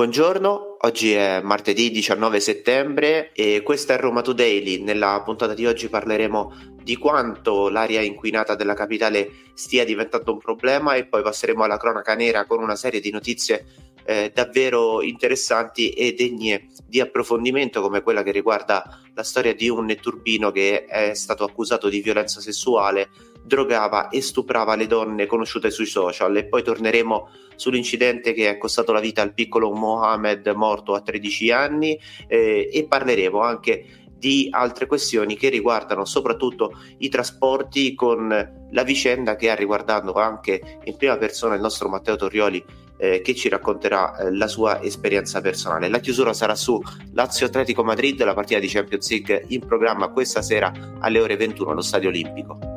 Buongiorno, oggi è martedì 19 settembre e questa è Roma Today. Nella puntata di oggi parleremo di quanto l'aria inquinata della capitale stia diventando un problema e poi passeremo alla cronaca nera con una serie di notizie eh, davvero interessanti e degne di approfondimento come quella che riguarda la storia di un netturbino che è stato accusato di violenza sessuale drogava e stuprava le donne conosciute sui social e poi torneremo sull'incidente che è costato la vita al piccolo Mohamed morto a 13 anni eh, e parleremo anche di altre questioni che riguardano soprattutto i trasporti con la vicenda che ha riguardato anche in prima persona il nostro Matteo Torrioli eh, che ci racconterà eh, la sua esperienza personale. La chiusura sarà su Lazio Atletico Madrid, la partita di Champions League in programma questa sera alle ore 21 allo Stadio Olimpico.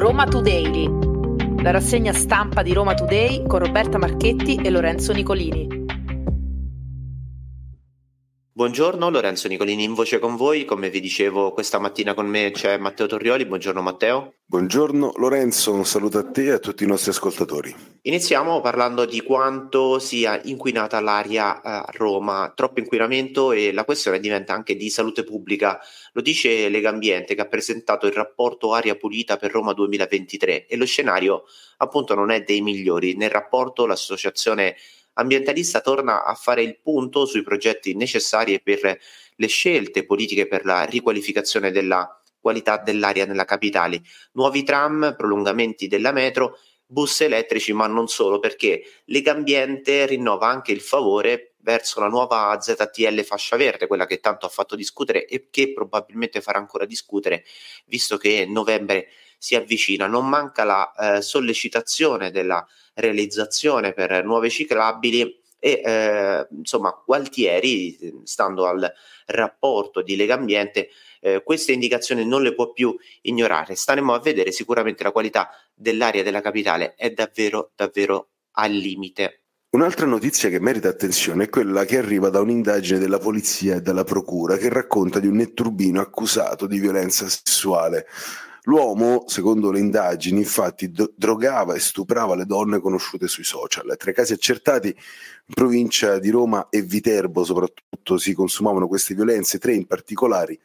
Roma Today, la rassegna stampa di Roma Today con Roberta Marchetti e Lorenzo Nicolini. Buongiorno, Lorenzo Nicolini in voce con voi. Come vi dicevo, questa mattina con me c'è Matteo Torrioli. Buongiorno Matteo. Buongiorno Lorenzo, un saluto a te e a tutti i nostri ascoltatori. Iniziamo parlando di quanto sia inquinata l'aria a Roma, troppo inquinamento e la questione diventa anche di salute pubblica. Lo dice Legambiente che ha presentato il rapporto Aria Pulita per Roma 2023 e lo scenario appunto non è dei migliori. Nel rapporto l'associazione ambientalista torna a fare il punto sui progetti necessari per le scelte politiche per la riqualificazione della qualità dell'aria nella capitale, nuovi tram, prolungamenti della metro, bus elettrici, ma non solo, perché Legambiente rinnova anche il favore verso la nuova ZTL fascia verde, quella che tanto ha fatto discutere e che probabilmente farà ancora discutere, visto che novembre si avvicina. Non manca la eh, sollecitazione della realizzazione per nuove ciclabili e eh, insomma Gualtieri, stando al rapporto di Lega Ambiente, eh, queste indicazioni non le può più ignorare. Staremo a vedere sicuramente la qualità dell'aria della capitale è davvero davvero al limite. Un'altra notizia che merita attenzione è quella che arriva da un'indagine della polizia e dalla procura che racconta di un netturbino accusato di violenza sessuale. L'uomo, secondo le indagini, infatti drogava e stuprava le donne conosciute sui social. Tra i casi accertati in provincia di Roma e Viterbo soprattutto si consumavano queste violenze, tre in particolare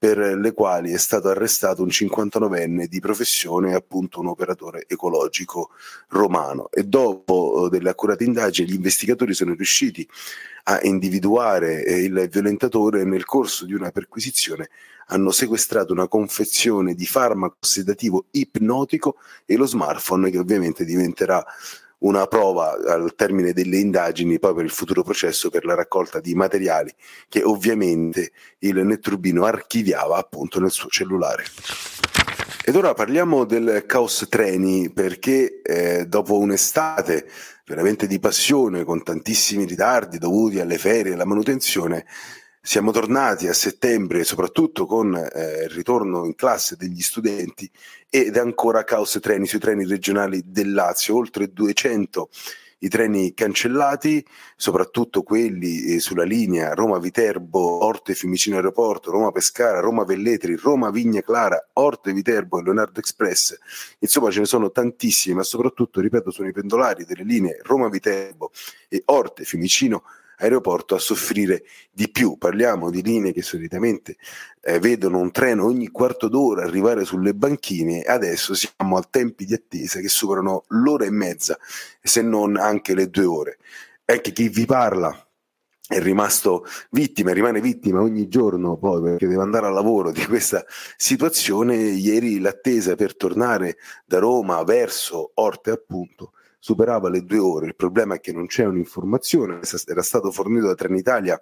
per le quali è stato arrestato un 59enne di professione, appunto un operatore ecologico romano. E dopo eh, delle accurate indagini gli investigatori sono riusciti a individuare eh, il violentatore nel corso di una perquisizione hanno sequestrato una confezione di farmaco sedativo ipnotico e lo smartphone che ovviamente diventerà una prova al termine delle indagini poi per il futuro processo per la raccolta di materiali che ovviamente il netturbino archiviava appunto nel suo cellulare. Ed ora parliamo del caos treni perché eh, dopo un'estate veramente di passione con tantissimi ritardi dovuti alle ferie e alla manutenzione, siamo tornati a settembre, soprattutto con eh, il ritorno in classe degli studenti ed ancora caos treni sui treni regionali del Lazio, oltre 200 i treni cancellati, soprattutto quelli eh, sulla linea Roma-Viterbo, Orte Fiumicino Aeroporto, Roma-Pescara, Roma-Velletri, Roma-Vigna Clara, Orte-Viterbo e Leonardo Express. Insomma ce ne sono tantissimi, ma soprattutto, ripeto, sono i pendolari delle linee Roma-Viterbo e Orte Fiumicino aeroporto a soffrire di più. Parliamo di linee che solitamente eh, vedono un treno ogni quarto d'ora arrivare sulle banchine, adesso siamo a tempi di attesa che superano l'ora e mezza, se non anche le due ore. Anche chi vi parla è rimasto vittima, rimane vittima ogni giorno poi perché deve andare al lavoro di questa situazione. Ieri l'attesa per tornare da Roma verso Orte appunto superava le due ore. Il problema è che non c'è un'informazione, era stato fornito da Trenitalia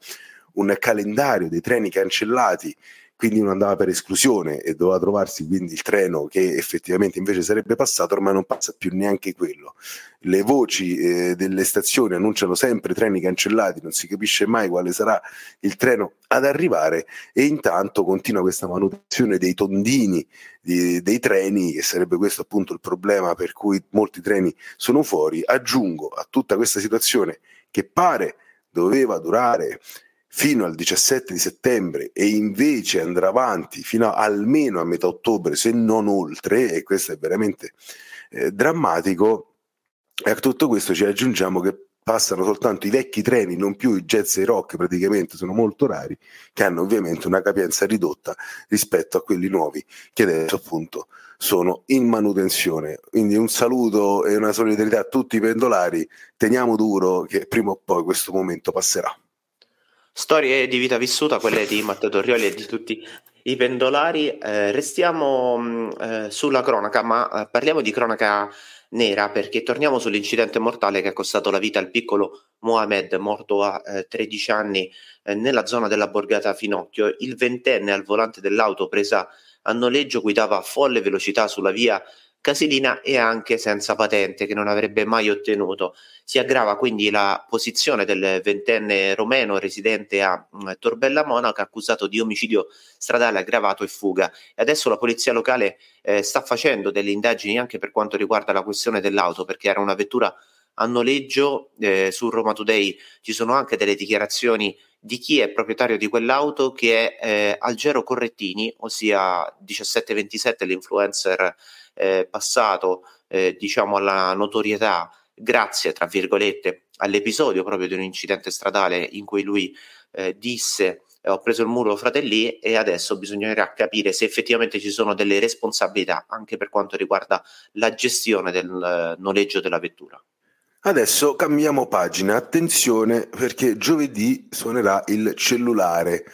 un calendario dei treni cancellati quindi non andava per esclusione e doveva trovarsi quindi il treno che effettivamente invece sarebbe passato, ormai non passa più neanche quello. Le voci eh, delle stazioni annunciano sempre treni cancellati, non si capisce mai quale sarà il treno ad arrivare e intanto continua questa manutenzione dei tondini di, dei treni, che sarebbe questo appunto il problema per cui molti treni sono fuori. Aggiungo a tutta questa situazione che pare doveva durare fino al 17 di settembre e invece andrà avanti fino a, almeno a metà ottobre, se non oltre, e questo è veramente eh, drammatico, E a tutto questo ci aggiungiamo che passano soltanto i vecchi treni, non più i jazz e i rock, praticamente sono molto rari, che hanno ovviamente una capienza ridotta rispetto a quelli nuovi che adesso appunto sono in manutenzione. Quindi un saluto e una solidarietà a tutti i pendolari, teniamo duro che prima o poi questo momento passerà. Storie di vita vissuta, quelle di Matteo Torrioli e di tutti i pendolari. Eh, restiamo mm, eh, sulla cronaca, ma eh, parliamo di cronaca nera perché torniamo sull'incidente mortale che ha costato la vita al piccolo Mohamed, morto a eh, 13 anni eh, nella zona della borgata Finocchio. Il ventenne al volante dell'auto presa a noleggio guidava a folle velocità sulla via Casilina e anche senza patente che non avrebbe mai ottenuto. Si aggrava quindi la posizione del ventenne romeno residente a mm, Torbella Monaca accusato di omicidio stradale aggravato e fuga e adesso la polizia locale eh, sta facendo delle indagini anche per quanto riguarda la questione dell'auto perché era una vettura a noleggio eh, su Roma Today ci sono anche delle dichiarazioni di chi è proprietario di quell'auto che è eh, Algero Correttini ossia 1727 l'influencer eh, passato eh, diciamo alla notorietà grazie tra virgolette all'episodio proprio di un incidente stradale in cui lui eh, disse eh, ho preso il muro fratelli e adesso bisognerà capire se effettivamente ci sono delle responsabilità anche per quanto riguarda la gestione del eh, noleggio della vettura. Adesso cambiamo pagina, attenzione perché giovedì suonerà il cellulare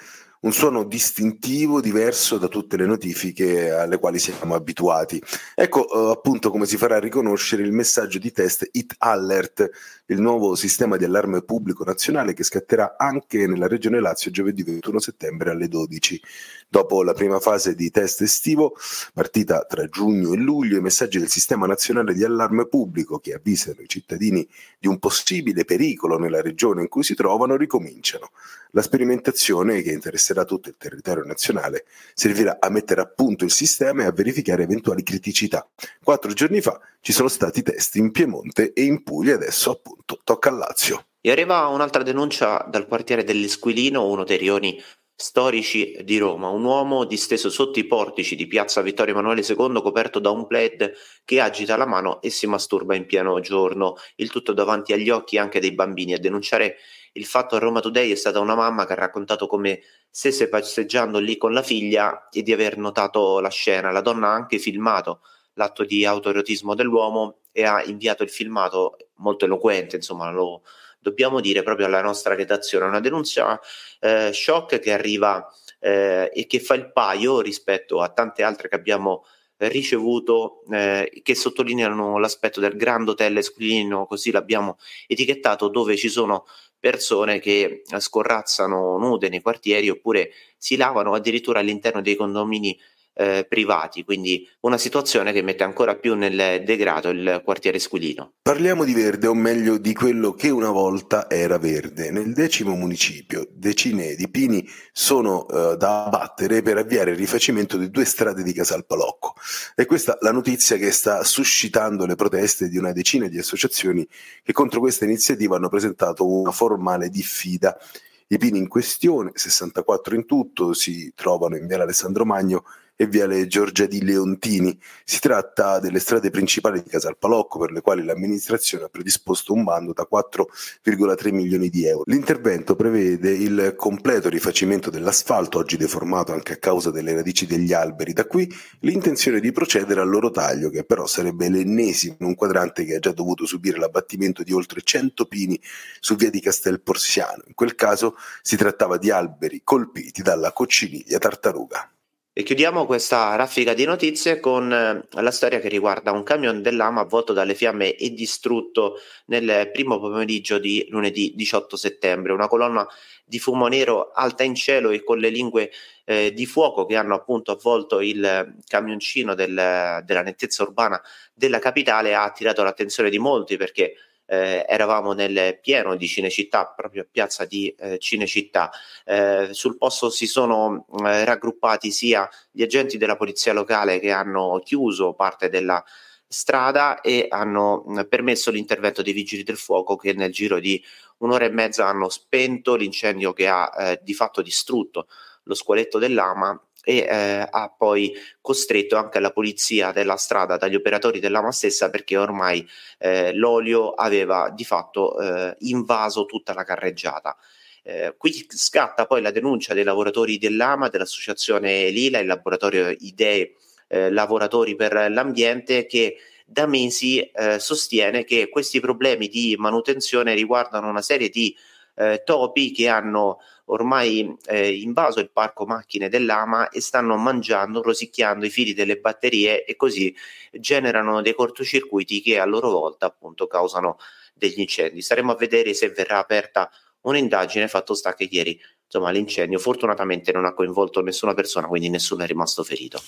un suono distintivo, diverso da tutte le notifiche alle quali siamo abituati. Ecco eh, appunto come si farà riconoscere il messaggio di test It Alert, il nuovo sistema di allarme pubblico nazionale che scatterà anche nella regione Lazio giovedì 21 settembre alle 12. Dopo la prima fase di test estivo, partita tra giugno e luglio, i messaggi del sistema nazionale di allarme pubblico che avvisano i cittadini di un possibile pericolo nella regione in cui si trovano ricominciano. La sperimentazione, che interesserà tutto il territorio nazionale, servirà a mettere a punto il sistema e a verificare eventuali criticità. Quattro giorni fa ci sono stati test in Piemonte e in Puglia, adesso appunto tocca al Lazio. E arriva un'altra denuncia dal quartiere dell'Esquilino, uno dei rioni storici di Roma, un uomo disteso sotto i portici di piazza Vittorio Emanuele II coperto da un plaid che agita la mano e si masturba in pieno giorno, il tutto davanti agli occhi anche dei bambini. A denunciare il fatto a Roma Today è stata una mamma che ha raccontato come stesse passeggiando lì con la figlia e di aver notato la scena. La donna ha anche filmato l'atto di autoerotismo dell'uomo e ha inviato il filmato molto eloquente, insomma, lo, dobbiamo dire proprio alla nostra redazione, una denuncia eh, shock che arriva eh, e che fa il paio rispetto a tante altre che abbiamo ricevuto eh, che sottolineano l'aspetto del Grand Hotel Esquilino, così l'abbiamo etichettato, dove ci sono persone che scorrazzano nude nei quartieri oppure si lavano addirittura all'interno dei condomini eh, privati, quindi una situazione che mette ancora più nel degrado il quartiere Squilino. Parliamo di verde, o meglio di quello che una volta era verde. Nel decimo municipio decine di pini sono eh, da abbattere per avviare il rifacimento di due strade di Casalpalocco. E questa la notizia che sta suscitando le proteste di una decina di associazioni che contro questa iniziativa hanno presentato una formale diffida. I pini in questione, 64 in tutto, si trovano in via Alessandro Magno e Viale Giorgia di Leontini. Si tratta delle strade principali di Casalpalocco per le quali l'amministrazione ha predisposto un bando da 4,3 milioni di euro. L'intervento prevede il completo rifacimento dell'asfalto, oggi deformato anche a causa delle radici degli alberi, da qui l'intenzione di procedere al loro taglio, che però sarebbe l'ennesimo in un quadrante che ha già dovuto subire l'abbattimento di oltre 100 pini su via di Castel Porziano. In quel caso si trattava di alberi colpiti dalla cocciniglia tartaruga. E chiudiamo questa raffica di notizie con eh, la storia che riguarda un camion dell'AMA avvolto dalle fiamme e distrutto nel primo pomeriggio di lunedì 18 settembre. Una colonna di fumo nero alta in cielo e con le lingue eh, di fuoco che hanno appunto avvolto il camioncino del, della nettezza urbana della capitale ha attirato l'attenzione di molti perché eh, eravamo nel pieno di Cinecittà, proprio a piazza di eh, Cinecittà. Eh, sul posto si sono eh, raggruppati sia gli agenti della polizia locale che hanno chiuso parte della strada e hanno mh, permesso l'intervento dei vigili del fuoco che nel giro di un'ora e mezza hanno spento l'incendio che ha eh, di fatto distrutto lo squaletto dell'ama e eh, ha poi costretto anche la polizia della strada dagli operatori dell'AMA stessa perché ormai eh, l'olio aveva di fatto eh, invaso tutta la carreggiata. Eh, qui scatta poi la denuncia dei lavoratori dell'AMA, dell'associazione Lila, il laboratorio Idee eh, Lavoratori per l'Ambiente, che da mesi eh, sostiene che questi problemi di manutenzione riguardano una serie di eh, topi che hanno ormai eh, invaso il parco macchine dell'AMA e stanno mangiando, rosicchiando i fili delle batterie e così generano dei cortocircuiti che a loro volta appunto causano degli incendi. Staremo a vedere se verrà aperta un'indagine, fatto sta che ieri insomma l'incendio fortunatamente non ha coinvolto nessuna persona, quindi nessuno è rimasto ferito.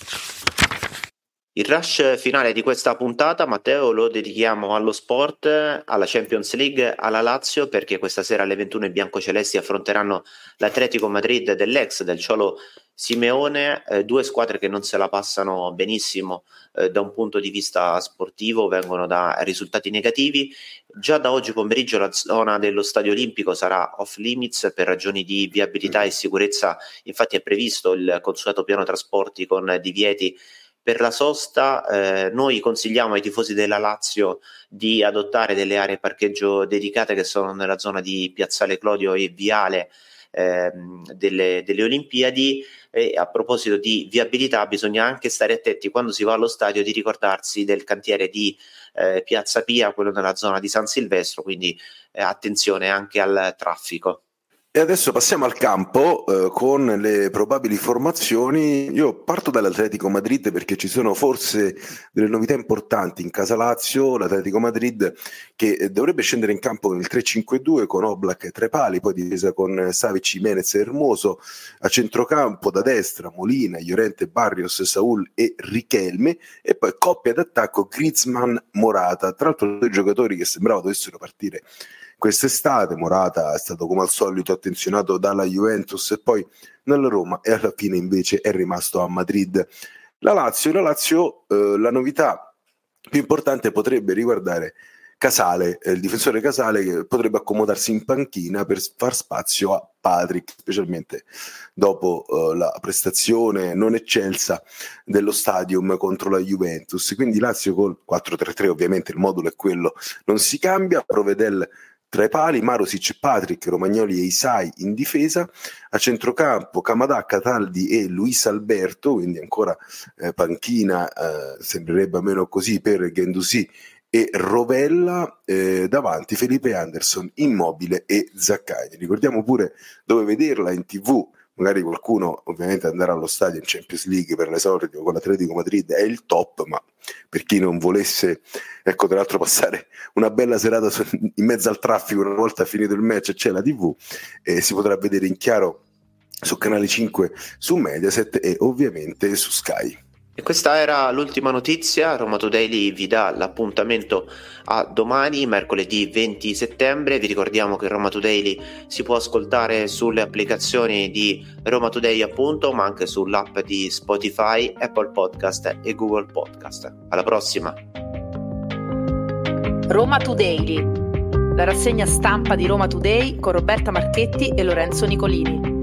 Il rush finale di questa puntata, Matteo, lo dedichiamo allo sport, alla Champions League, alla Lazio, perché questa sera alle 21 i biancocelesti affronteranno l'Atletico Madrid dell'ex del Ciolo Simeone, eh, due squadre che non se la passano benissimo eh, da un punto di vista sportivo, vengono da risultati negativi. Già da oggi pomeriggio la zona dello Stadio Olimpico sarà off limits per ragioni di viabilità e sicurezza, infatti è previsto il consueto piano trasporti con divieti per la sosta eh, noi consigliamo ai tifosi della Lazio di adottare delle aree parcheggio dedicate che sono nella zona di Piazzale Clodio e Viale eh, delle, delle, Olimpiadi e a proposito di viabilità bisogna anche stare attenti quando si va allo stadio di ricordarsi del cantiere di eh, Piazza Pia, quello nella zona di San Silvestro, quindi eh, attenzione anche al traffico. E adesso passiamo al campo eh, con le probabili formazioni. Io parto dall'Atletico Madrid perché ci sono forse delle novità importanti in casa Lazio. L'Atletico Madrid che eh, dovrebbe scendere in campo con il 3-5-2 con Oblak e tre pali, poi difesa con Savic, Jimenez e Hermoso. A centrocampo da destra Molina, Llorente, Barrios, Saul e Richelme. E poi coppia d'attacco Griezmann, Morata. Tra l'altro due giocatori che sembrava dovessero partire quest'estate. Morata è stato come al solito attenzionato dalla Juventus e poi nella Roma e alla fine invece è rimasto a Madrid. La Lazio, la, Lazio eh, la novità più importante potrebbe riguardare Casale, eh, il difensore Casale che potrebbe accomodarsi in panchina per far spazio a Patrick, specialmente dopo eh, la prestazione non eccelsa dello stadium contro la Juventus. Quindi Lazio col 4-3-3, ovviamente il modulo è quello, non si cambia, Provedel tra i pali Marosic, Patrick, Romagnoli e Isai in difesa, a centrocampo Camadà, Cataldi e Luis Alberto, quindi ancora eh, panchina, eh, sembrerebbe almeno così per Gendouzi e Rovella, eh, davanti Felipe Anderson, Immobile e Zaccagni. Ricordiamo pure dove vederla in tv, magari qualcuno ovviamente andrà allo stadio in Champions League per l'esordio con l'Atletico Madrid è il top, ma per chi non volesse, ecco tra l'altro passare una bella serata in mezzo al traffico una volta finito il match c'è la tv e si potrà vedere in chiaro su Canale 5, su Mediaset e ovviamente su Sky. E questa era l'ultima notizia, Roma Today vi dà l'appuntamento a domani, mercoledì 20 settembre, vi ricordiamo che Roma Today si può ascoltare sulle applicazioni di Roma Today appunto, ma anche sull'app di Spotify, Apple Podcast e Google Podcast. Alla prossima! Roma Today, la rassegna stampa di Roma Today con Roberta Marchetti e Lorenzo Nicolini.